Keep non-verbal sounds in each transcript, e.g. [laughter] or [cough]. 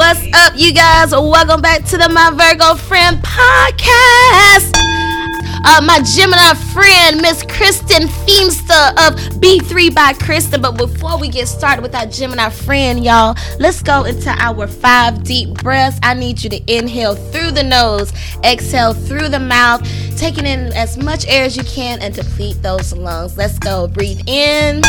What's up, you guys? Welcome back to the My Virgo Friend podcast. Uh, my Gemini friend, Miss Kristen Feemster of B3 by Kristen. But before we get started with our Gemini friend, y'all, let's go into our five deep breaths. I need you to inhale through the nose, exhale through the mouth, taking in as much air as you can and deplete those lungs. Let's go. Breathe in.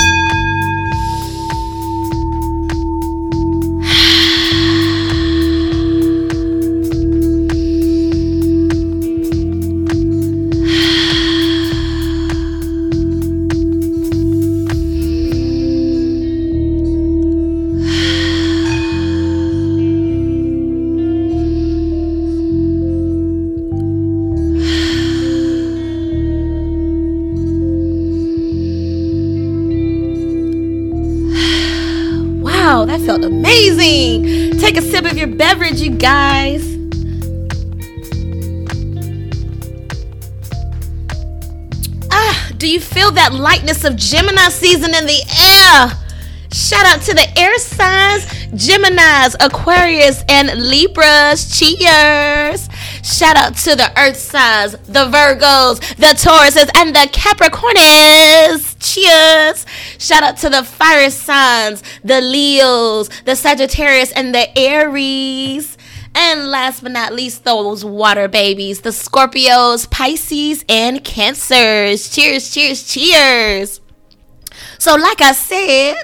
Do you feel that lightness of Gemini season in the air? Shout out to the air signs, Geminis, Aquarius, and Libras. Cheers. Shout out to the earth signs, the Virgos, the Tauruses, and the Capricorns. Cheers. Shout out to the fire signs, the Leos, the Sagittarius, and the Aries. And last but not least, those water babies, the Scorpios, Pisces, and Cancers. Cheers, cheers, cheers. So, like I said,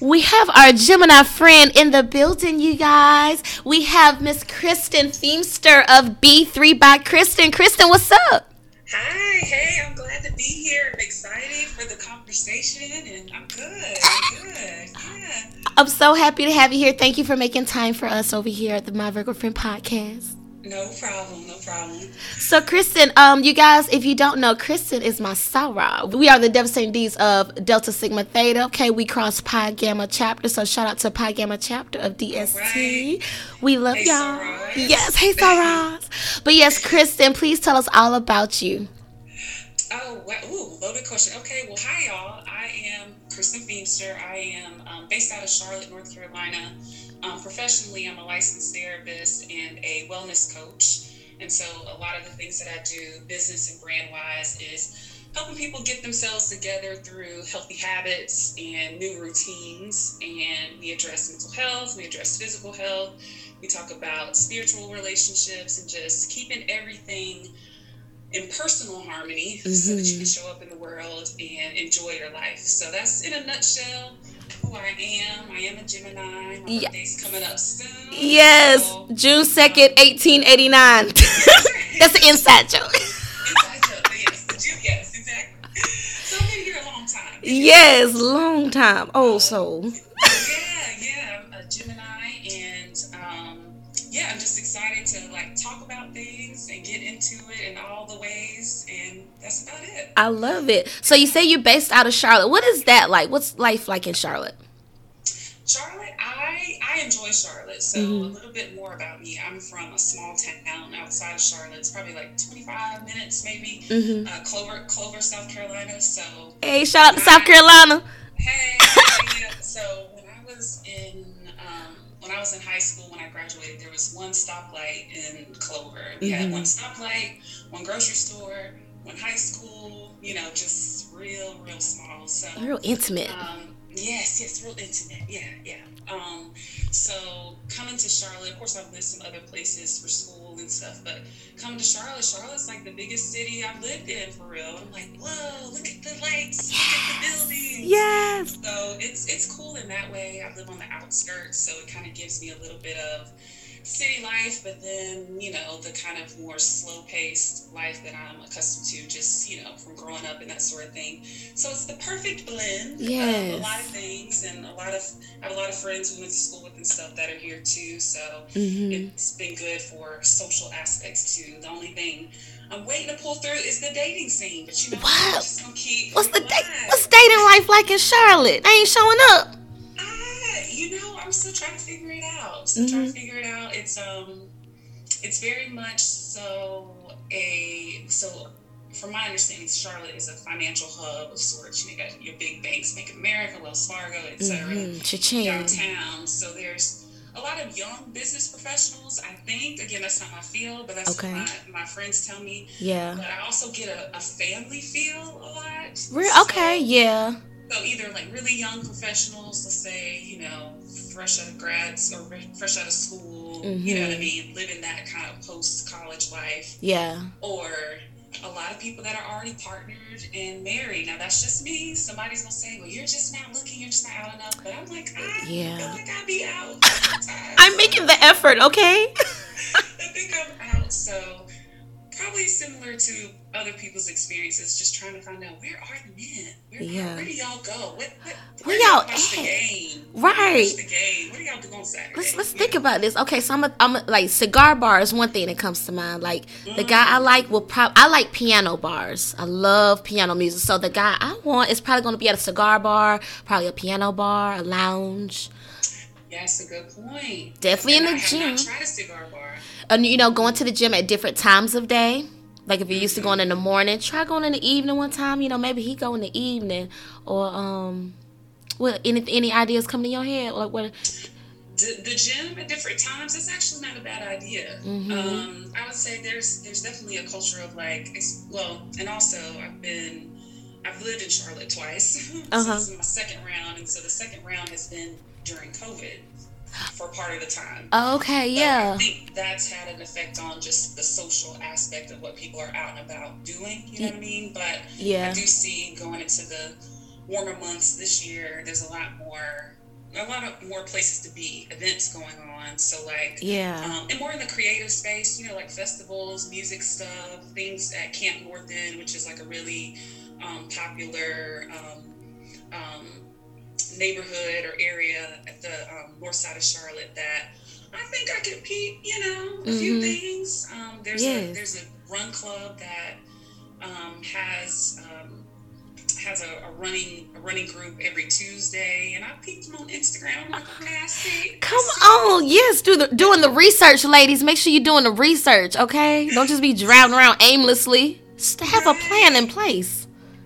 we have our Gemini friend in the building, you guys. We have Miss Kristen Feemster of B3 by Kristen. Kristen, what's up? Hi, hey, I'm glad to be here. I'm excited for the conversation and I'm good. I'm good. Yeah. I'm so happy to have you here. Thank you for making time for us over here at the My Virgo Friend podcast. No problem, no problem. So, Kristen, um, you guys, if you don't know, Kristen is my soror. We are the devastating D's of Delta Sigma Theta. Okay, we cross Pi Gamma chapter. So, shout out to Pi Gamma chapter of DST. Alright. We love Hey, y'all. soror. Yes, hey, soror. but yes, Kristen, please tell us all about you. Oh, wow. Ooh, loaded question. Okay, well, hi, y'all. I am Kristen Feemster. I am um, based out of Charlotte, North Carolina. Um, professionally, I'm a licensed therapist and a wellness coach. And so, a lot of the things that I do, business and brand wise, is helping people get themselves together through healthy habits and new routines. And we address mental health, we address physical health, we talk about spiritual relationships, and just keeping everything in personal harmony so that you can show up in the world and enjoy your life. So that's in a nutshell who I am. I am a Gemini. My Yeah. birthday's coming up soon. Yes, So, June 2nd, 1889. [laughs] That's an inside joke. [laughs] inside joke, yes, the Jew- yes, exactly. So I've been here a long time. yes, long time. Oh, soul. yeah, yeah, I'm a Gemini, and um, yeah, I'm just excited to like talk about things and get into it and all the that's about it. I love it. So you say you're based out of Charlotte. What is that like? What's life like in Charlotte? Charlotte, I I enjoy Charlotte. So Mhm. a little bit more about me. I'm from a small town outside of Charlotte. It's probably like 25 minutes, maybe. hmm Uh, Clover, Clover, South Carolina. So Hey, shout out to South Carolina. hey, yeah. [laughs] So when I was in um, when I was in high school, when I graduated, there was one stoplight in Clover. We had Mhm. one stoplight, one grocery store, one high school. You know, just real, real small. So Real intimate. um, yes, yes, real intimate. Yeah, yeah. Um, so coming to Charlotte, of course, I've lived some other places for school and stuff, but coming to Charlotte, Charlotte's like the biggest city I've lived in for real. I'm like, whoa, look at the lights, look at the buildings. Yes. So it's it's cool in that way. I live on the outskirts, so it kind of gives me a little bit of city life, but then you know the kind of more slow-paced life that I'm accustomed to, just you know from growing up and that sort of thing. So it's the perfect blend of a lot of things, and a lot of I have a lot of friends we went to school with and stuff that are here too. So hmm it's been good for social aspects too. The only thing I'm waiting to pull through is the dating scene, but you know Wow. I'm just gonna keep What's the date? What's dating life like in Charlotte? They ain't showing up. You know, I'm still trying to figure it out. I'm Still trying to figure it out. It's um, it's very much so a so. From my understanding, Charlotte is a financial hub of sorts. You got your big banks, Bank of America, Wells Fargo, etc. Mm-hmm. Downtown, so there's a lot of young business professionals. I think again, that's not my field, but that's Okay. what my, my friends tell me. Yeah. But I also get a, a family feel a lot. Re- So- okay. Yeah. So either like really young professionals, let's say, you know, fresh out of grads or re- fresh out of school, you know what I Mhm. mean, living that kind of post college life, Yeah. or a lot of people that are already partnered and married. Now that's just me. Somebody's gonna say, "Well, you're just not looking. You're just not out enough." But I'm like, I Yeah. feel like I be out. [laughs] I'm making the effort. Okay. [laughs] I think I'm out. So probably similar to other people's experiences, just trying to find out where are the men? Where, Yeah. where do y'all go? What, what, Where y'all watch the at? game? Right. The game. What do y'all do on Saturday? Let's let's You think about this. Okay, so I'm a, I'm a, like cigar bar is one thing that comes to mind. Like the guy mm-hmm. I like will probably I like piano bars. I love piano music. So the guy I want is probably going to be at a cigar bar, probably a piano bar, a lounge, Yeah, that's a good point. Definitely in the I gym. not tried a cigar bar. And you know going to the gym at different times of day. Like if you're used to going in the morning, try going in the evening one time. You know maybe he go in the evening or um. Well, any any ideas come to your head? Like what? The, the gym at different times that's actually not a bad idea. Mhm. Um, I would say there's there's definitely a culture of like it's, well, and also I've been I've lived in Charlotte twice. so [laughs] Uh-huh. this is my second round, and so the second round has been during COVID for part of the time. Okay, But yeah. I think that's had an effect on just the social aspect of what people are out and about doing. You know what I mean? But yeah. I do see going into the warmer months this year, there's a lot more, a lot of more places to be, events going on. So like, Yeah. um, and more in the creative space, you know, like festivals, music stuff, things at Camp North End, which is like a really um, popular um, um, neighborhood or area at the um, north side of Charlotte that I think I could peep, you know, a few Mhm. things. Um, there's a there's a run club that um, has um, has a, a running a running group every Tuesday, and I peeped them on Instagram. I'm like, okay, I see. I Come see. on, yes, do the doing the research, ladies. Make sure you're doing the research, okay? Don't just be driving around aimlessly. Just have a plan in place.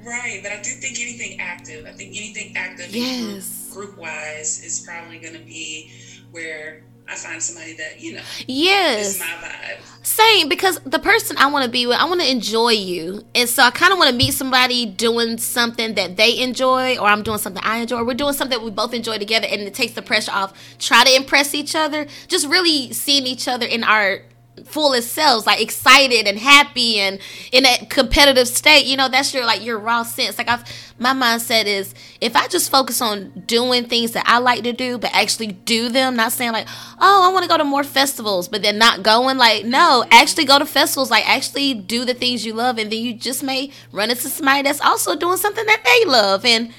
Right, but I do think anything active. I think anything active, Yes. group wise, is probably going to be where I find somebody that you know Yes. is my vibe. Same, because the person I want to be with, I want to enjoy you. And so I kind of want to meet somebody doing something that they enjoy, or I'm doing something I enjoy, or we're doing something we both enjoy together, and it takes the pressure off. Try to impress each other. Just really seeing each other in our fullest selves, like excited and happy and in a competitive state. You know, that's your like your raw sense. Like I've my mindset is if I just focus on doing things that I like to do, but actually do them, not saying like, oh, I want to go to more festivals, but then not going. Like, no, actually go to festivals. Like, actually do the things you love, and then you just may run into somebody that's also doing something that they love, and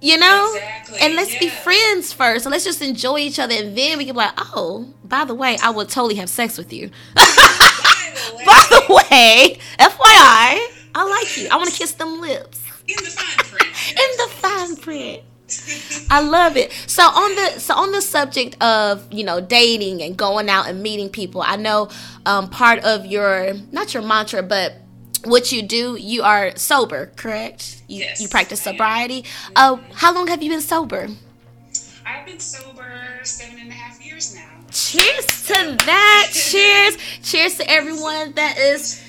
you know. Exactly, And let's be friends first. So let's just enjoy each other, and then we can be like, oh, by the way, I would totally have sex with you. [laughs] By the way, By the way, FYI, I like you. I want to kiss them lips in the fine print. [laughs] in the fine print. I love it. So on the so on the subject of you know dating and going out and meeting people, I know um, part of your not your mantra, but what you do, you are sober, correct? You, Yes, You practice sobriety. Uh, how long have you been sober? I've been sober seven and a half years now. Cheers to that. Cheers. Cheers to everyone that is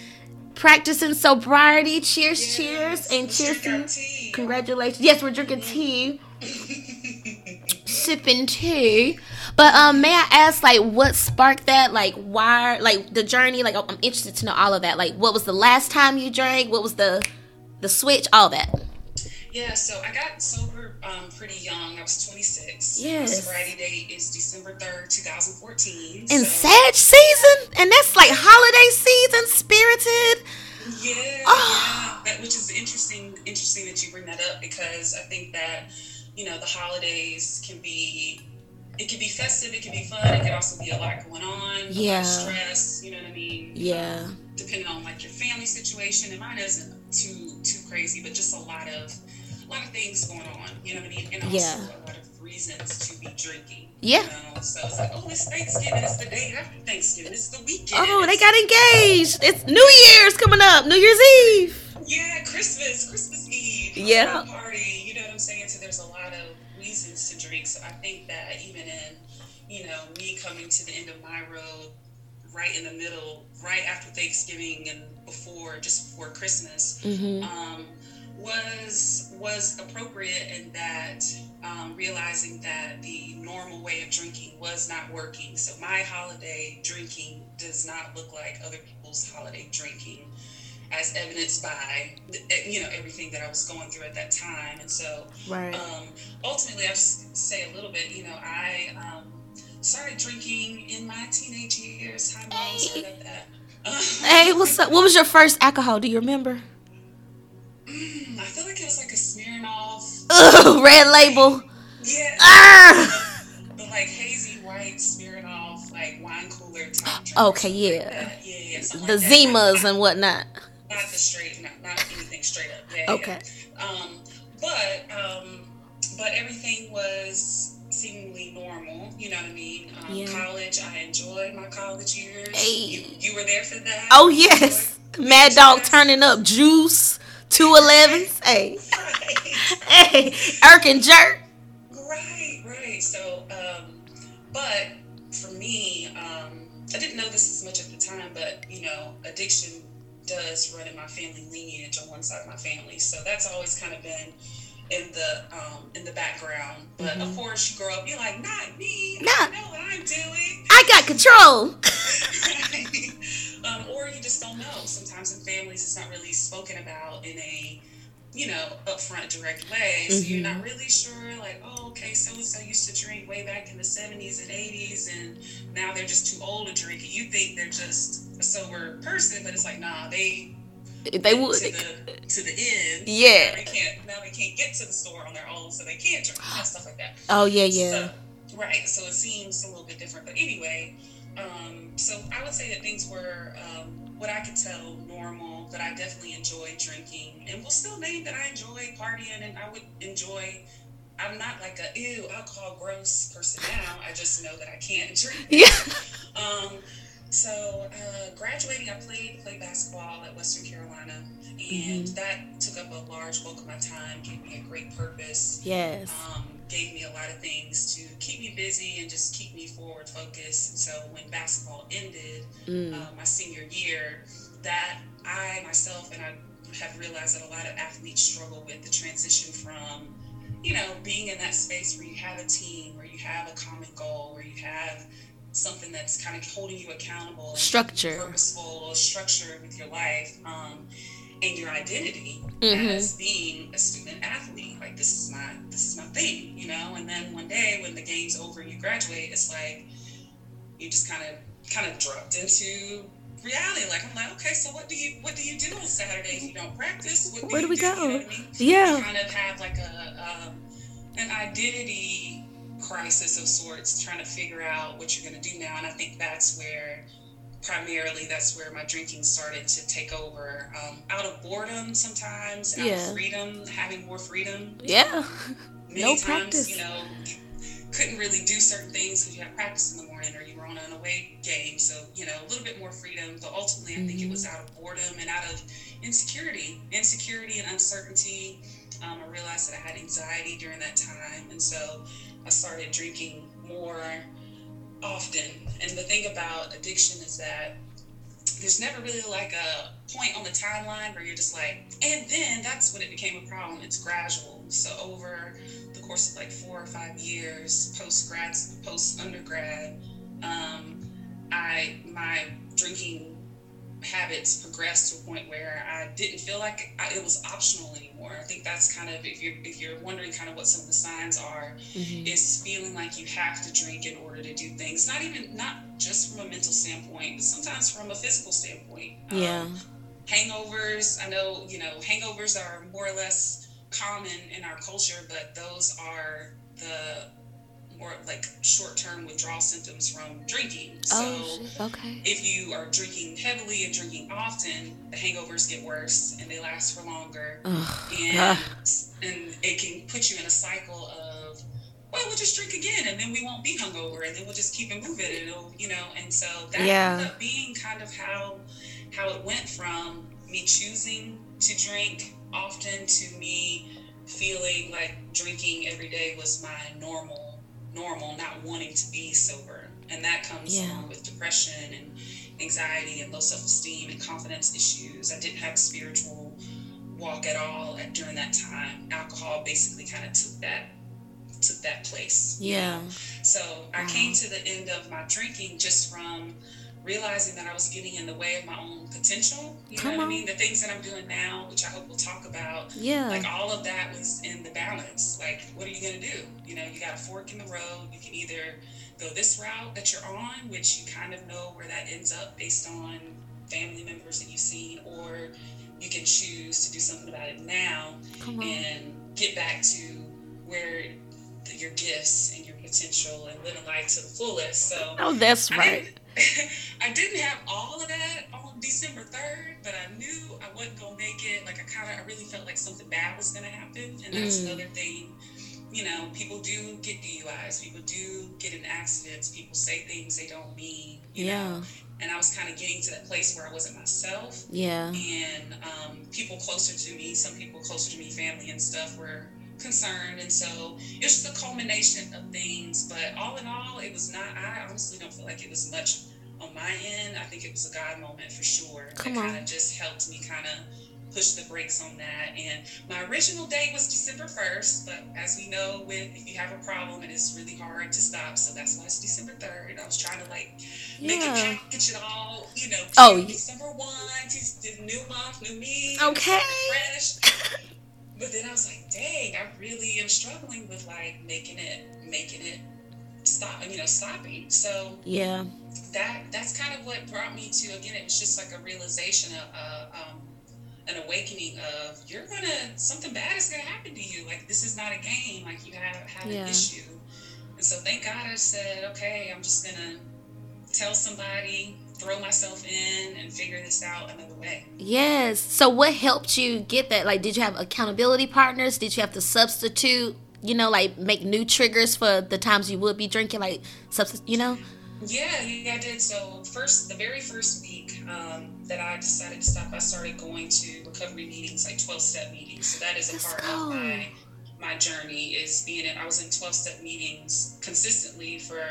practicing sobriety. Cheers, cheers, and cheers to tea. Congratulations. Yes, we're drinking tea. [laughs] Sipping tea. But um may I ask like what sparked that? Like why like the journey? Like I'm interested to know all of that. Like what was the last time you drank? What was the the switch? All that. Yeah, so I got sober um, pretty young. I was 26. My Yes. sobriety date is December 3rd, 2014. In so, Sag season? And that's like holiday season, spirited. Yeah, Ah. yeah. That, which is interesting. Interesting that you bring that up because I think that you know the holidays can be. It can be festive. It can be fun. It can also be a lot going on. A Yeah. lot of stress. You know what I mean. Yeah. Depending on like your family situation, and mine isn't too too crazy, but just a lot of a lot of things going on. You know what I mean? And also Yeah. a lot of reasons to be drinking. Yeah. You know? So it's like, oh, it's Thanksgiving. It's the day after Thanksgiving. It's the weekend. Oh, they got engaged. It's New Year's coming up. New Year's Eve. Yeah, Christmas, Christmas Eve. Yeah. Party, you know what I'm saying? So there's a lot of drink. So I think that even in, you know, me coming to the end of my road right in the middle, right after Thanksgiving and before, just before Christmas, mm-hmm. um, was was appropriate in that um, realizing that the normal way of drinking was not working. So my holiday drinking does not look like other people's holiday drinking, as evidenced by you know everything that I was going through at that time. And so, right. um, ultimately, I'll just say a little bit. You know, I um, started drinking in my teenage years. Hi. Hey. Sorry about that. [laughs] hey, what's up? What was your first alcohol? Do you remember? Mm, I feel like it was like a Smirnoff. Ugh, red label. Yeah. Ah. The, like hazy white Smirnoff, like wine cooler type. Okay, yeah. Like yeah, yeah. The like Zimas and whatnot. Not the straight, not, not anything straight up. Yeah, okay. Yeah. Um, but um, but everything was seemingly normal. You know what I mean? Um, yeah. College, I enjoyed my college years. Hey. You, you were there for that. Oh yes, Mad Dog turning up juice. Two elevens, [laughs] hey, right. hey, Irk and Jerk. Right, right. So, um, but for me, um, I didn't know this as much at the time, but you know, addiction does run in my family lineage on one side of my family. So that's always kind of been in the um, in the background. But mm-hmm. of course, you grow up, you're like, not me. Nah. I know what I'm doing. I got control. [laughs] um, or you just don't know. Sometimes in families, it's not really spoken about in a you know upfront, direct way. So mm-hmm. you're not really sure, like, oh, okay, so and so used to drink way back in the 70s and 80s, and now they're just too old to drink. And you think they're just a sober person, but it's like, nah, they they would to the, to the end. Yeah. They can't now they can't get to the store on their own, so they can't drink and stuff like that. Oh yeah, yeah. So, right. So it seems a little bit different, but anyway, um, so I would say that things were um, what I could tell normal. That I definitely enjoy drinking, and will still name that I enjoy partying, and I would enjoy I'm not like a ew alcohol gross person now. I just know that I can't [laughs] drink. Yeah. Um, so, uh, graduating, I played played basketball at Western Carolina, and mm-hmm. that took up a large bulk of my time. Gave me a great purpose. Yes. Um, gave me a lot of things to keep me busy and just keep me forward focused. And so, when basketball ended, mm. uh, my senior year, that I myself and I have realized that a lot of athletes struggle with the transition from, you know, being in that space where you have a team, where you have a common goal, where you have something that's kind of holding you accountable, structure, purposeful, structure with your life, um, and your identity mm-hmm. as being a student athlete. Like this is my this is my thing, you know. And then one day when the game's over and you graduate, it's like you just kind of kind of dropped into reality. Like I'm like, okay, so what do you what do you do on Saturdays? You don't practice. Do Where do, we do? go? You know I mean? Yeah, you kind of have like a um, an identity crisis of sorts, trying to figure out what you're going to do now. And I think that's where, primarily, that's where my drinking started to take over. Um, out of boredom sometimes, out yeah. of freedom, having more freedom. Yeah. [laughs] Many no times, practice. you know, couldn't really do certain things because you had practice in the morning or you were on an away game. So, you know, a little bit more freedom. But ultimately, I mm-hmm. think it was mm-hmm. out of boredom and out of insecurity, insecurity and uncertainty. Um, I realized that I had anxiety during that time. And so I started drinking more often. And the thing about addiction is that there's never really like a point on the timeline where you're just like, and then that's when it became a problem. It's gradual. So over course of like four or five years, post grad, post undergrad, um, I my drinking habits progressed to a point where I didn't feel like I, it was optional anymore. I think that's kind of if you're if you're wondering kind of what some of the signs are, mm-hmm. is feeling like you have to drink in order to do things. Not even not just from a mental standpoint, but sometimes from a physical standpoint. Yeah. Um, hangovers. I know you know hangovers are more or less common in our culture, but those are the more like short-term withdrawal symptoms from drinking. So oh, okay. if you are drinking heavily and drinking often, the hangovers get worse and they last for longer. Ugh. And and it can put you in a cycle of well, we'll just drink again and then we won't be hungover and then we'll just keep it moving and it'll, you know, and so that yeah. ended up being kind of how how it went from me choosing to drink often to me feeling like drinking every day was my normal normal, not wanting to be sober. and that comes yeah. along with depression and anxiety and low self-esteem and confidence issues. I didn't have a spiritual walk at all at, during that time. Alcohol basically kind of took that took that place. Yeah. So I wow. came to the end of my drinking just from realizing that I was getting in the way of my own potential. You Come know what on. I mean? The things that I'm doing now, which I hope we'll talk about. Yeah. Like all of that was in the balance. Like, what are you gonna do? You know, you got a fork in the road. You can either go this route that you're on, which you kind of know where that ends up based on family members that you've seen, or you can choose to do something about it now and get back to where the, your gifts and your potential and living life to the fullest. So, oh, that's right. Didn't, [laughs] I didn't have all of that on December 3rd, but I knew I wasn't going to make it. Like, I kind of, I really felt like something bad was going to happen. And that's mm. another thing you know, people do get DUIs, people do get in accidents, people say things they don't mean. yeah. Know? And I was kind of getting to that place where I wasn't myself. Yeah. And um, people closer to me, some people closer to me, family and stuff, were concerned. And so it's just a culmination of things. But all in all, it was not, I honestly don't feel like it was much on my end. I think it was a God moment for sure. Come it kind of just helped me kind of push the brakes on that. And my original date was December 1st, but as we know, with if you have a problem, it is really hard to stop. So that's why it's December 3rd. I was trying to like make yeah. it package it all, you know, oh, December 1, new month, new me. Okay. Fresh. [laughs] but then I was like, dang, I really am struggling with like making it, making it stop, you know, stopping. So yeah, that that's kind of what brought me to again. It was just like a realization of, uh, um, an awakening of you're gonna something bad is gonna happen to you. Like this is not a game. Like you have have yeah. an issue. And so thank God I said, okay, I'm just gonna tell somebody, throw myself in and figure this out another way. Yes. So what helped you get that? Like did you have accountability partners? Did you have to substitute, you know, like make new triggers for the times you would be drinking, like substitute you know? Yeah, yeah, I did. So first, the very first week um, that I decided to stop, I started going to recovery meetings, like twelve step meetings. So that is a Let's part go. of my my journey is being in. I was in twelve step meetings consistently for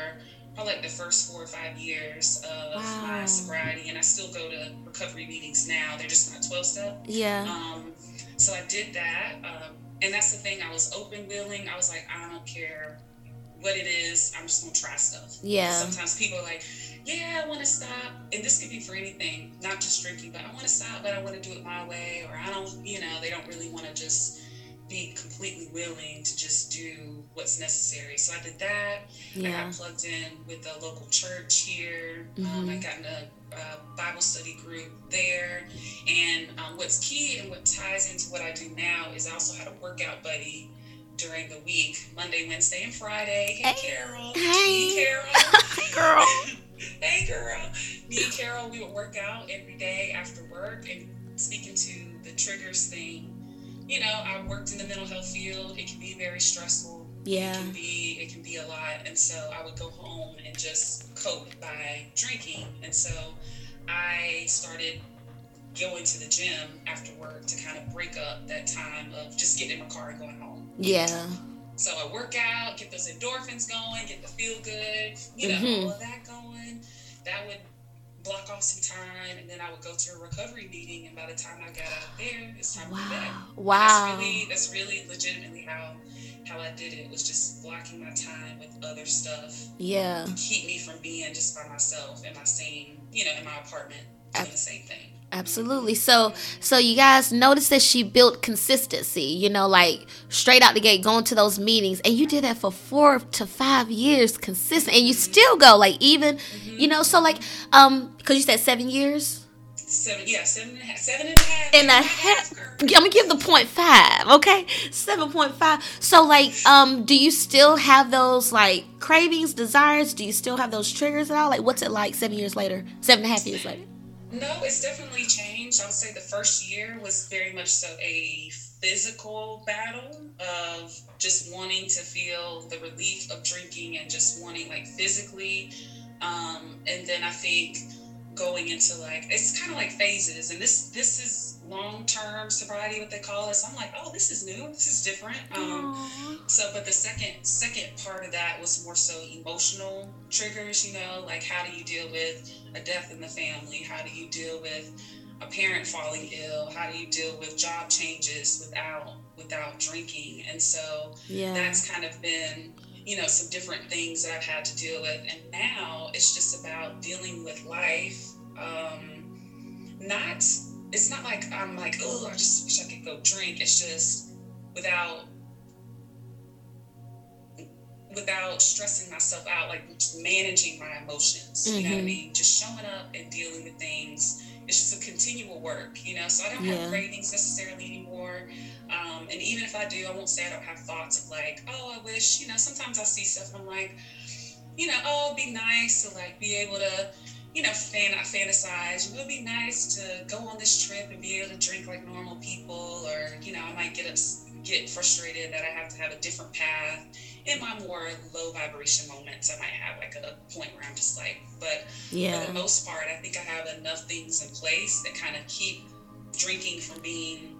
probably like the first four or five years of wow. my sobriety, and I still go to recovery meetings now. They're just not twelve step. Yeah. Um, so I did that, um, and that's the thing. I was open, willing. I was like, I don't care what it is. I'm just gonna try stuff. Yeah. Sometimes people are like, yeah, I want to stop, and this could be for anything, not just drinking, but I want to stop, but I want to do it my way, or I don't, you know, they don't really want to just be completely willing to just do what's necessary. So I did that. Yeah. I got plugged in with the local church here. Mm-hmm. Um, I got in a, Bible study group there. And um, what's key and what ties into what I do now is I also had a workout buddy during the week, Monday, Wednesday, and Friday. Hey, Carol. hey Carol. Hey, Carol. [laughs] girl. [laughs] hey, girl. Me and Carol, we would work out every day after work. And speaking to the triggers thing, you know, I worked in the mental health field. It can be very stressful. Yeah. It can be it can be a lot. And so I would go home and just cope by drinking. And so I started going to the gym after work to kind of break up that time of just getting in my car and going home. Yeah. So I work out, get those endorphins going, get the feel good, you know, mm-hmm. all of that going. That would block off some time, and then I would go to a recovery meeting. And by the time I got out there, it's time wow. to be back. Wow. that's really that's really legitimately how how I did it was just blocking my time with other stuff. Yeah. Keep me from being just by myself in my same, you know, in my apartment doing the same thing. Absolutely. So so you guys notice that she built consistency, you know, like straight out the gate going to those meetings and you did that for 4 to 5 years consistent and you still go like even mm-hmm. you know, so like um cuz you said 7 years? Seven, yeah, seven and a half, seven and a half. And a half. I'm gonna give the point five, okay? Seven point five. So, like, um, do you still have those like cravings, desires? Do you still have those triggers at all? Like, what's it like seven years later, seven and a half years later? No, it's definitely changed. I would say the first year was very much so a physical battle of just wanting to feel the relief of drinking and just wanting like physically. Um, and then I think going into like it's kind of like phases and this this is long-term sobriety what they call it so i'm like oh this is new. This is different. Um so but the second second part of that was more so emotional triggers you know like how do you deal with a death in the family? How do you deal with a parent falling ill? How do you deal with job changes without without drinking? And so yeah. that's kind of been you know some different things that i've had to deal with. And now it's just about dealing with life um not it's not like i'm like oh i just wish i could go drink. It's just without without stressing myself out like just managing my emotions you know what i Mhm. mean? Just showing up and dealing with things it's just a continual work you know so i don't Yeah. have cravings necessarily anymore um, and even if I do, I won't say I don't have thoughts of like, oh, I wish, you know, sometimes I see stuff and I'm like, you know, oh, it'd be nice to like be able to, you know, fan, I fantasize, you know, it'd be nice to go on this trip and be able to drink like normal people, or, you know, I might get ups, get frustrated that I have to have a different path. In my more low vibration moments, I might have like a point where I'm just like, but for yeah the most part, I think I have enough things in place that kind of keep drinking from being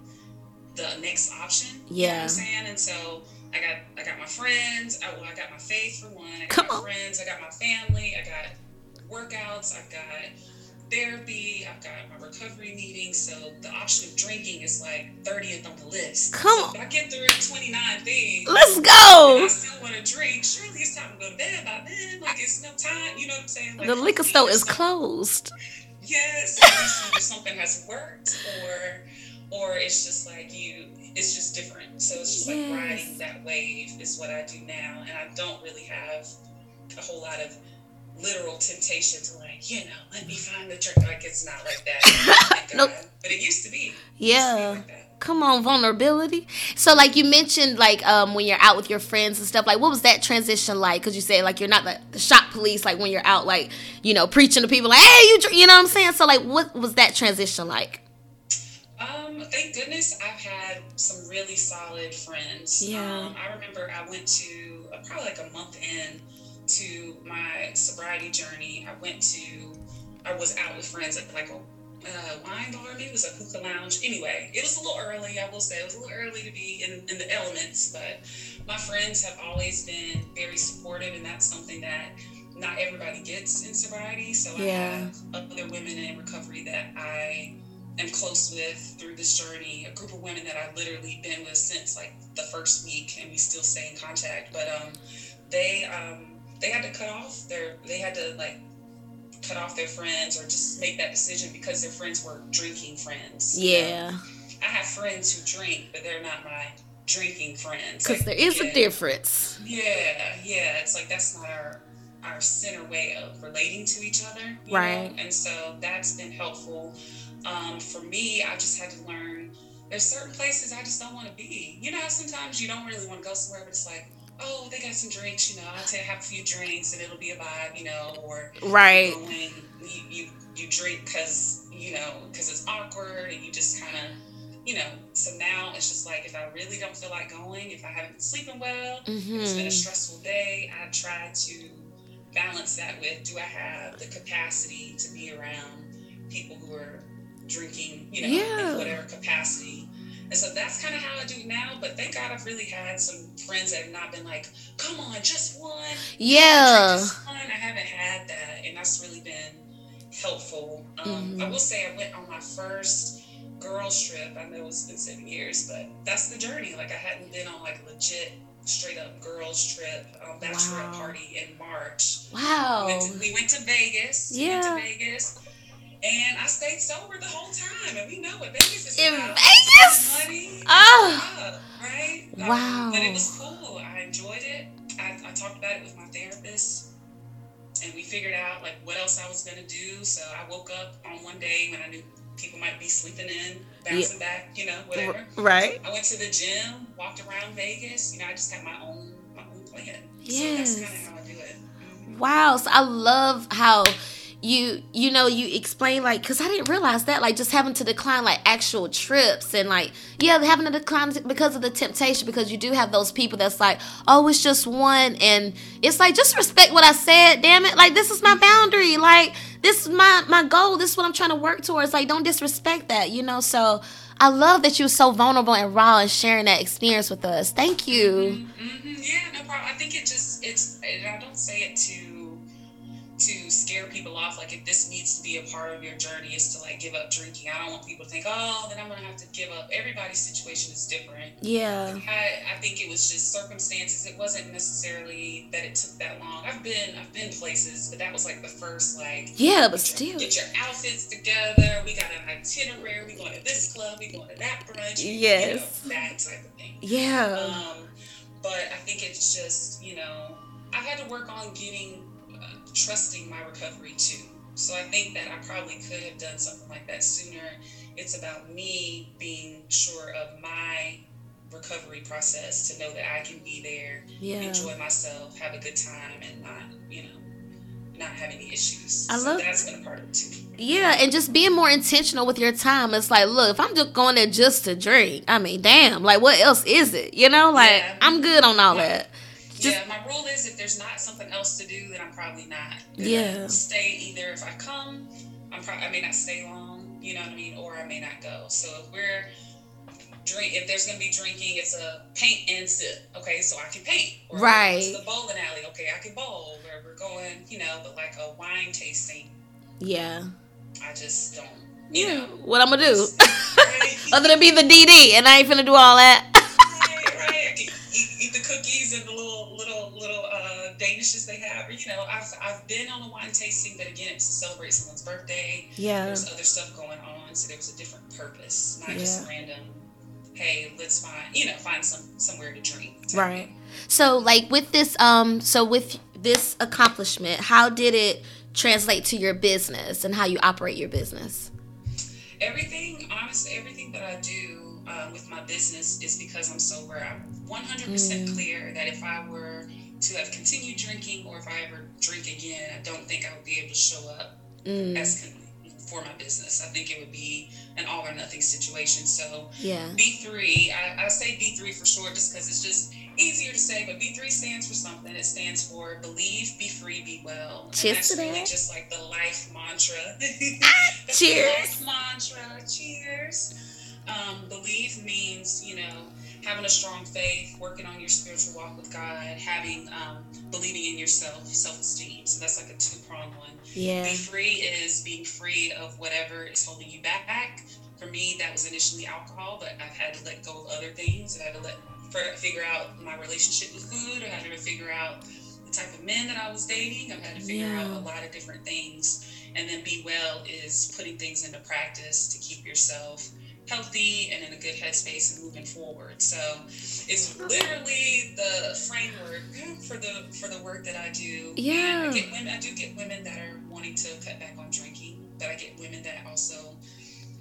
the next option. You know what Yeah. I'm saying? And so I got I got my friends. I, well, I got my faith for one. I got Come my on. friends. I got my family. I got workouts. I've got therapy. I've got my recovery meetings. So the option of drinking is like 30th on the list. Come so on. If I get through 29 things. let's and I still want to drink. Surely it's time to go to bed by then. Like it's no time. You know what I'm saying? Like the liquor store is closed Yes, at least either something has worked or or it's just like you it's just different. So it's just like riding that wave is what I do now. And I don't really have a whole lot of literal temptation to like, you know, let me find the drink. Like it's not like that. [laughs] Nope. But it used to be. It to be yeah like come on vulnerability so like you mentioned like um when you're out with your friends and stuff like what was that transition like because you say like you're not the, the shop police like when you're out like you know preaching to people like hey you you know what i'm saying so like what was that transition like Um, thank goodness I've had some really solid friends. Yeah. Um, I remember I went to uh, probably like a month in to my sobriety journey. I went to, I was out with friends at like a uh, wine bar, maybe it was a hookah lounge. Anyway, it was a little early, I will say. It was a little early to be in, in the elements, but my friends have always been very supportive, and that's something that not everybody gets in sobriety. So I Yeah. have other women in recovery that I am close with through this journey. A group of women that I've literally been with since like the first week, and we still stay in contact. But um, they um, they had to cut off their they had to like cut off their friends or just make that decision because their friends were drinking friends. you know? yeah I have friends who drink, but they're not my drinking friends. because Like, there is a difference Yeah, yeah. It's like that's not our our center way of relating to each other. Right. know? And so that's been helpful. Um, for me, I just had to learn there's certain places I just don't want to be. You know, sometimes you don't really want to go somewhere, but it's like, oh, they got some drinks, you know, I'll take have a few drinks and it'll be a vibe, you know, or right when you you, you drink because you know because it's awkward and you just kind of you know so now it's just like if i really don't feel like going if i haven't been sleeping well if it's been a hmm stressful day i try to balance that with do i have the capacity to be around people who are drinking you know Yeah. in whatever capacity and so that's kind of how I do it now. But thank God I've really had some friends that have not been like, come on, just one. yeah Just one. I haven't had that, and that's really been helpful. Um, Mhm. I will say I went on my first girls trip. I know it's been seven years, but that's the journey. Like I hadn't been on like a legit, straight up girls trip, um, bachelorette Wow. party in March. wow We, went to, we went to Vegas. We went Yeah. to Vegas. And I stayed sober the whole time, and we know what Vegas is In about. Vegas? money, Oh. right? Um, Wow. but it was cool. I enjoyed it. I, I talked about it with my therapist, and we figured out like what else I was gonna do. So I woke up on one day when I knew people might be sleeping in, bouncing back, you know, whatever. right I went to the gym, walked around Vegas. You know, I just had my own my own plan. So Yes. that's kind of how I do it. Wow. So I love how you you know you explain like because i didn't realize that like just having to decline like actual trips and like yeah having to decline because of the temptation because you do have those people that's like oh it's just one and it's like just respect what i said damn it. Like this is my boundary. Like this is my my goal. This is what i'm trying to work towards. Like don't disrespect that you know? So i love that you were so vulnerable and raw and sharing that experience with us. Thank you. Mm-hmm, mm-hmm. yeah no problem. I think it just it's i don't say it to to scare people off. Like if this needs to be a part of your journey is to like give up drinking. I don't want people to think, oh, then I'm gonna have to give up. Everybody's situation is different. Yeah. I, I think it was just circumstances. It wasn't necessarily that it took that long. I've been I've been places, but that was like the first like Yeah, but still get your outfits together. We got an itinerary, we going to this club, we going to that brunch. Yes. You know, that type of thing. Yeah. Um, but I think it's just, you know, I've had to work on getting trusting my recovery too. So I think that I probably could have done something like that sooner. It's about me being sure of my recovery process to know that I can be there, yeah. enjoy myself, have a good time, and not, you know, not have any issues. I so love that's been a part of it too. Yeah, and just being more intentional with your time. It's like, look, if I'm just going there just to drink, I mean, damn, like what else is it? You know, like yeah. I'm good on all that. Just, yeah, my rule is if there's not something else to do, then I'm probably not. Yeah. Stay either if I come, I'm probably I may not stay long, you know what I mean, or I may not go. So if we're drink, if there's gonna be drinking, it's a paint and sip. Okay, so I can paint. Or right. It's the bowling alley. Okay, I can bowl. Where we're going, you know, but like a wine tasting. Yeah. I just don't. You yeah. know what I'm gonna do, [laughs] other than be the DD, and I ain't finna do all that. Danishes they have. you know, I've I've been on a wine tasting, but again, it's to celebrate someone's birthday. Yeah. There's other stuff going on, so there was a different purpose, not yeah. just random. Hey, let's find you know find some somewhere to drink. Right. So like with this um so with this accomplishment, how did it translate to your business and how you operate your business? Everything, honestly, everything that I do uh, with my business is because I'm sober. I'm 100% mm. clear that if I were to have continued drinking, or if I ever drink again, I don't think I would be able to show up mm. as con- for my business. I think it would be an all or nothing situation. So yeah, B3, I, I say B3 for short, just because it's just easier to say, but B3 stands for something. It stands for believe, be free, be well. Cheers that's to really that. just like the life mantra. [laughs] Cheers. life mantra. Cheers. Um, believe means, you know, having a strong faith, working on your spiritual walk with God, having um, believing in yourself, self esteem. So that's like a two prong one. Yeah. Be free is being free of whatever is holding you back. For me, that was initially alcohol, but I've had to let go of other things. I've had to let figure out my relationship with food. I had to figure out the type of men that I was dating. I've had to figure yeah. out a lot of different things. And then be well is putting things into practice to keep yourself healthy and in a good headspace and moving forward. So it's literally the framework for the for the work that I do. Yeah. I get women I do get women that are wanting to cut back on drinking, but I get women that also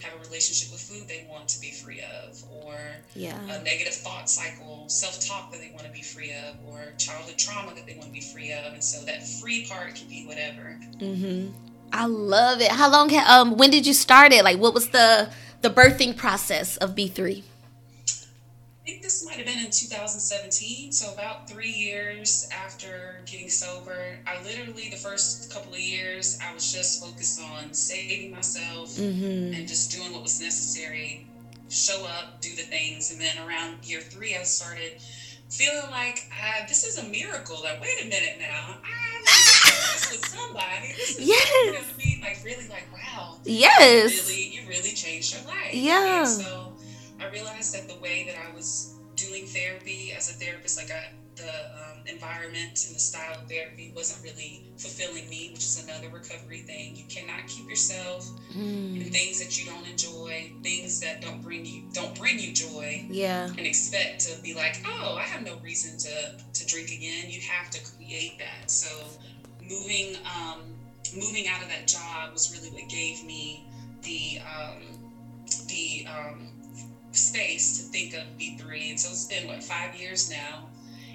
have a relationship with food they want to be free of, or yeah. a negative thought cycle, self talk that they want to be free of, or childhood trauma that they want to be free of. And so that free part can be whatever. Mm-hmm. I love it. How long? Um, when did you start it? Like, what was the the birthing process of B3? I think this might have been in 2017. So, about three years after getting sober, I literally, the first couple of years, I was just focused on saving myself mm-hmm. and just doing what was necessary, show up, do the things. And then around year three, I started feeling like uh, this is a miracle. Like, wait a minute now. I this with somebody. Yes. You know what I mean? Like, really, like, wow. Yes. You really, you really changed your life. Yeah. And so I realized that the way that I was doing therapy as a therapist, like I, the um, environment and the style of therapy wasn't really fulfilling me, which is another recovery thing. You cannot keep yourself mm. in things that you don't enjoy, things that don't bring you don't bring you joy. Yeah. And expect to be like, oh, I have no reason to to drink again. You have to create that. So moving um, moving out of that job was really what gave me the um, the um, space to think of B3. And so it's been what five years now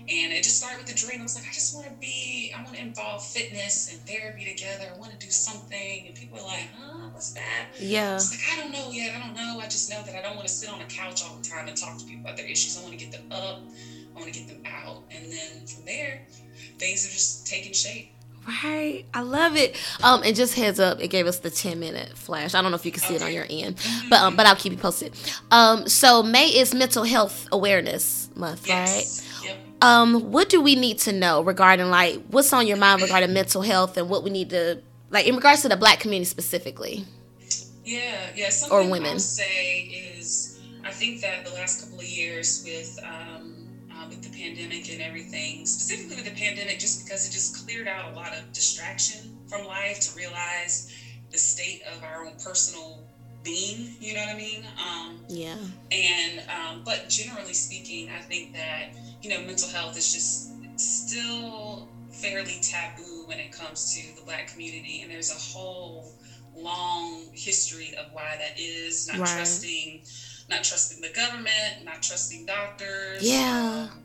And it just started with the dream. I was like, I just want to be, I want to involve fitness and therapy together. I want to do something. And people are like, huh, what's that? Yeah. It's like, I don't know yet. I don't know. I just know that I don't want to sit on a couch all the time and talk to people about their issues. I want to get them up. I want to get them out. And then from there, things are just taking shape. Right. I love it. Um, and just heads up, it gave us the 10 minute flash. I don't know if you can see okay. it on your end, but um, but I'll keep you posted. Um, so May is mental health awareness month, yes. right? Yep. Um, what do we need to know regarding like what's on your mind regarding mental health and what we need to like in regards to the black community specifically? Yeah, yeah. Something or women. I would say is I think that the last couple of years with um, with the pandemic and everything, specifically with the pandemic, just because it just cleared out a lot of distraction from life to realize the state of our own personal being. You know what I mean? Um, yeah. And um, but generally speaking, I think that you know mental health is just still fairly taboo when it comes to the Black community, and there's a whole long history of why that is not right. trusting not trusting the government, not trusting doctors. Yeah. Um,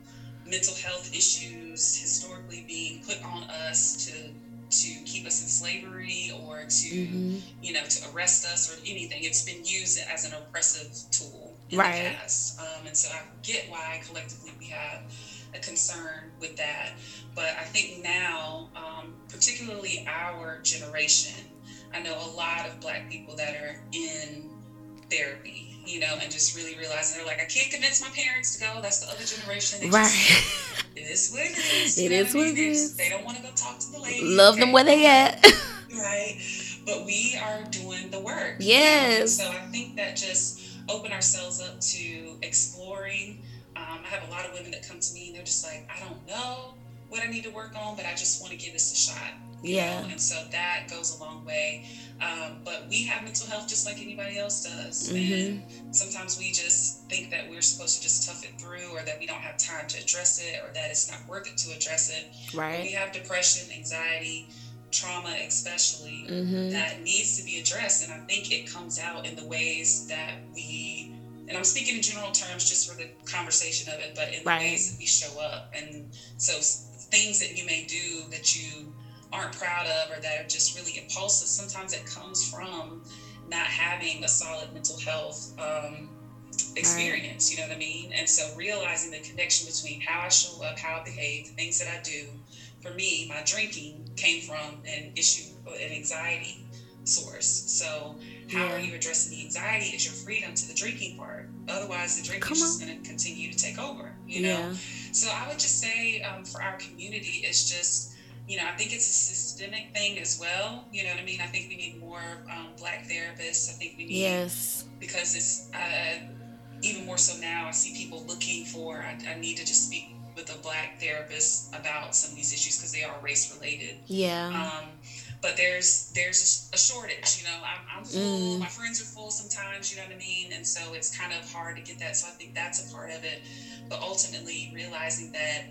mental health issues historically being put on us to to keep us in slavery or to mm-hmm. you know to arrest us or anything. It's been used as an oppressive tool in right. the past, um, and so I get why collectively we have a concern with that. But I think now, um, particularly our generation, I know a lot of Black people that are in therapy you know, and just really realizing they're like, I can't convince my parents to go. That's the other generation. They right. Just, [laughs] it is what it is. It is what it is. They don't want to go talk to the lady. Love okay. them where they at. [laughs] right. But we are doing the work. Yes. You know? So I think that just open ourselves up to exploring. Um, I have a lot of women that come to me and they're just like, I don't know what I need to work on, but I just want to give this a shot. Yeah. Know? And so that goes a long way. Um, but we have mental health just like anybody else does. Mm-hmm. And sometimes we just think that we're supposed to just tough it through or that we don't have time to address it or that it's not worth it to address it. Right. We have depression, anxiety, trauma, especially, mm-hmm. that needs to be addressed. And I think it comes out in the ways that we and I'm speaking in general terms just for the conversation of it, but in right. the ways that we show up. And so things that you may do that you aren't proud of or that are just really impulsive, sometimes it comes from not having a solid mental health um, experience, right. you know what I mean? And so realizing the connection between how I show up, how I behave, the things that I do. For me, my drinking came from an issue, an anxiety source. So how yeah. are you addressing the anxiety is your freedom to the drinking part. Otherwise, the drinking is just going to continue to take over, you know? Yeah. So I would just say um, for our community, it's just, you know, I think it's a systemic thing as well. You know what I mean? I think we need more um, black therapists. I think we need, yes, because it's uh, even more so now. I see people looking for, I, I need to just speak with a black therapist about some of these issues because they are race related. Yeah. Um, but there's there's a shortage you know i'm, I'm full mm. my friends are full sometimes you know what i mean and so it's kind of hard to get that so i think that's a part of it but ultimately realizing that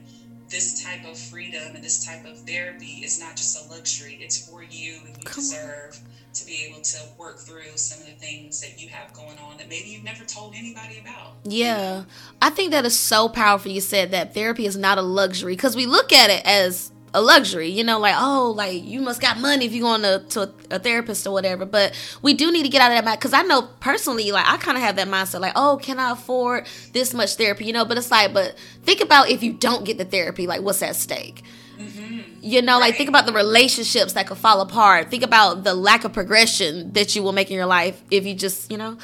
this type of freedom and this type of therapy is not just a luxury it's for you and you Come deserve on. to be able to work through some of the things that you have going on that maybe you've never told anybody about yeah you know? i think that is so powerful you said that therapy is not a luxury because we look at it as a luxury, you know, like oh, like you must got money if you're going to, to a therapist or whatever. But we do need to get out of that mind because I know personally, like I kind of have that mindset, like oh, can I afford this much therapy, you know? But it's like, but think about if you don't get the therapy, like what's at stake. Mm-hmm. You know, right. like think about the relationships that could fall apart. Think about the lack of progression that you will make in your life if you just, you know.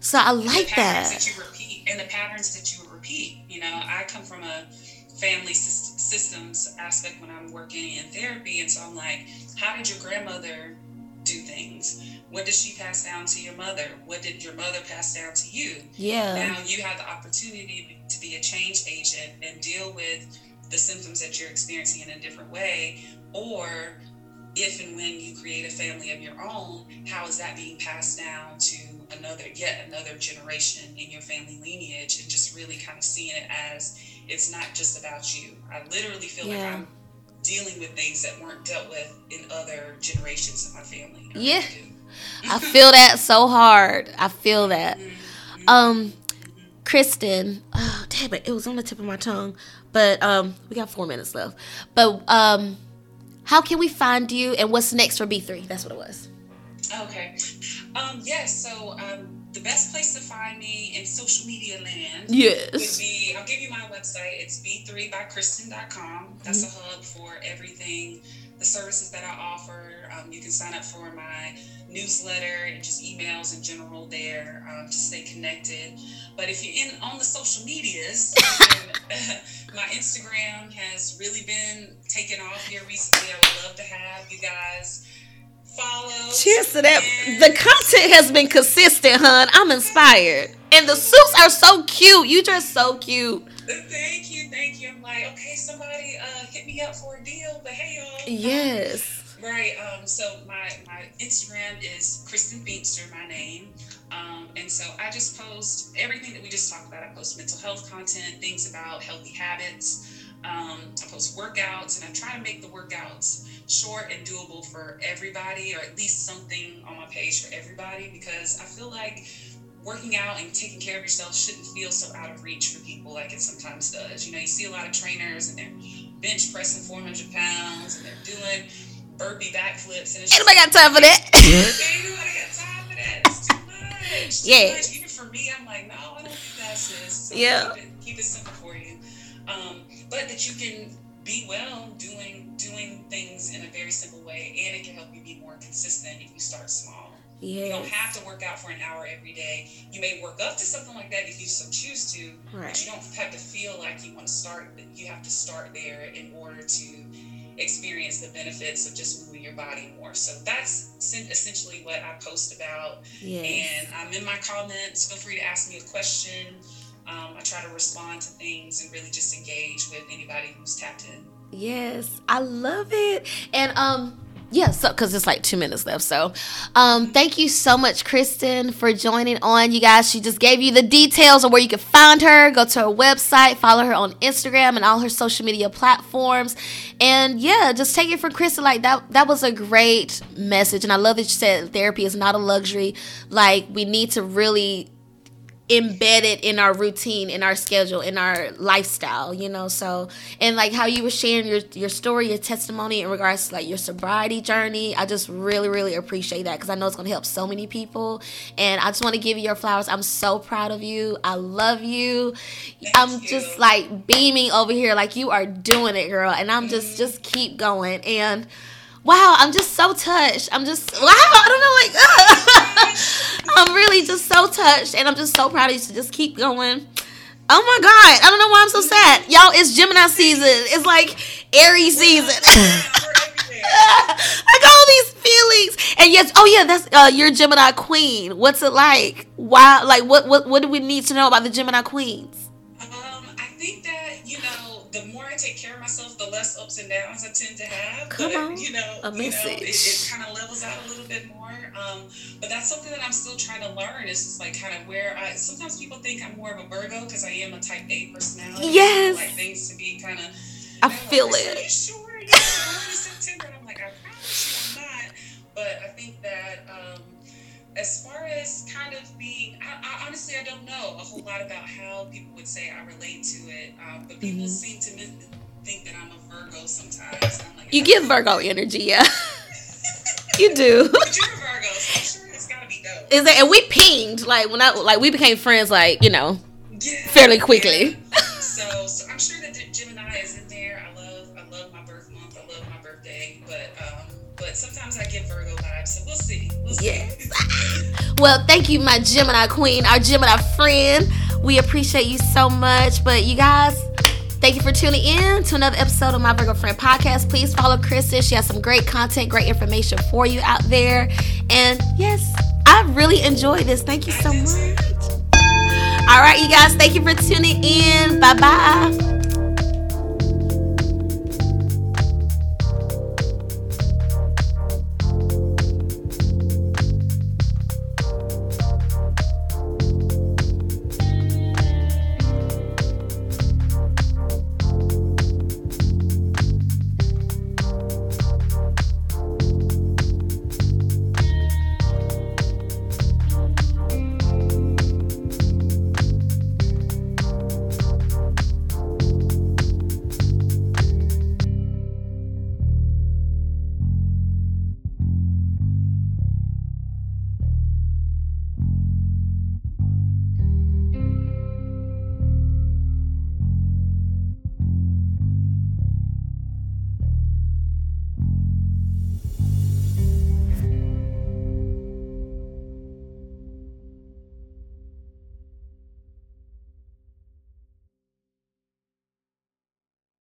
So I like that. that you repeat and the patterns that you repeat. You know, I come from a family systems aspect when I'm working in therapy. And so I'm like, how did your grandmother do things? What did she pass down to your mother? What did your mother pass down to you? Yeah. Now you have the opportunity to be a change agent and deal with the symptoms that you're experiencing in a different way. Or if and when you create a family of your own, how is that being passed down to another, yet another generation in your family lineage? And just really kind of seeing it as it's not just about you. I literally feel yeah. like I'm dealing with things that weren't dealt with in other generations of my family. I yeah. Really I feel that so hard. I feel that. Mm-hmm. Um, Kristen, oh, damn it, it was on the tip of my tongue. But um, we got four minutes left. But um, how can we find you and what's next for B3? That's what it was. Okay. Um, yes, so um, the best place to find me in social media land yes. would be I'll give you my website. It's b3bykristen.com. That's mm-hmm. a hub for everything, the services that I offer. Um, you can sign up for my newsletter and just emails in general there um, to stay connected. But if you're in on the social medias, [laughs] my Instagram has really been taken off here recently. I would love to have you guys follow. Cheers to that. The content has been consistent, hun. I'm inspired. And the suits are so cute. You dress so cute. Thank you, thank you. I'm like, okay, somebody uh, hit me up for a deal, but hey y'all. Yes. Right. Um, so my, my Instagram is Kristen Feemster, my name. Um, and so I just post everything that we just talked about. I post mental health content, things about healthy habits. Um, I post workouts, and I try to make the workouts short and doable for everybody, or at least something on my page for everybody, because I feel like working out and taking care of yourself shouldn't feel so out of reach for people like it sometimes does. You know, you see a lot of trainers and they're bench pressing 400 pounds and they're doing burpee backflips. And it's Anybody got time for that? Nobody got time for that. It's too much. [laughs] Yeah. Much. Even for me, I'm like, no, I don't do that, sis. So yeah. Keep it, keep it simple for you. Um, but that you can be well doing doing things in a very simple way, and it can help you be more consistent if you start small. Yes. You don't have to work out for an hour every day. You may work up to something like that if you so choose to, right. but you don't have to feel like you want to start. You have to start there in order to experience the benefits of just moving your body more. So that's essentially what I post about. Yes. And I'm in my comments. Feel free to ask me a question. Um, I try to respond to things and really just engage with anybody who's tapped in. Yes, I love it. And um, yeah, so because it's like two minutes left. So, um, thank you so much, Kristen, for joining on. You guys, she just gave you the details of where you can find her. Go to her website, follow her on Instagram and all her social media platforms, and yeah, just take it from Kristen. Like that, that was a great message, and I love that you said therapy is not a luxury. Like we need to really embedded in our routine in our schedule in our lifestyle you know? So and like how you were sharing your your story your testimony in regards to like your sobriety journey i just really really appreciate that because i know it's going to help so many people. And i just want to give you your flowers. I'm so proud of you. I love you. Thank i'm you. just like beaming over here like you are doing it girl. And i'm just mm-hmm. just keep going. And wow, I'm just so touched. I'm just wow, I don't know, like [laughs] I'm really just so touched, and I'm just so proud of you to just keep going. Oh my god, I don't know why I'm so sad, y'all. It's Gemini season. It's like Aries season. [laughs] [laughs] I got all these feelings, and yes, oh yeah, that's uh, your Gemini queen. What's it like? Why? Like, what? What? What do we need to know about the Gemini queens? Um, I think that you know, the more I take care of myself, the less ups and downs I tend to have. Come but, on, you know, a you know, message. it, it kind of levels out a little bit more. Um, but that's something that I'm still trying to learn. It's just like kind of where I. Sometimes people think I'm more of a Virgo because I am a Type A personality. Yes. I like things to be kind of. I feel like, it. Are you sure? In September. And I'm like, I promise you, I'm not. But I think that. Um, as far as kind of being, I, I, honestly, I don't know a whole lot about how people would say I relate to it. Um, but people Mhm. seem to think that I'm a Virgo sometimes. I'm like, You give Virgo energy, yeah. [laughs] you do. But you're a Virgo, so I'm sure it's gotta be dope. Is that and we pinged like when I like we became friends like you know Yeah, fairly quickly. yeah. [laughs] So, so I'm sure that Gemini is in there. I love, I love my birth month. I love my birthday. But, um, but sometimes I get Virgo vibes. So we'll see. We'll see. [laughs] Well, thank you, my Gemini queen, our Gemini friend. We appreciate you so much. But you guys, thank you for tuning in to another episode of my Virgo Friend podcast. Please follow Kristen. She has some great content, great information for you out there. And yes, I really enjoyed this. Thank you so much. All right, you guys, thank you for tuning in. Bye bye.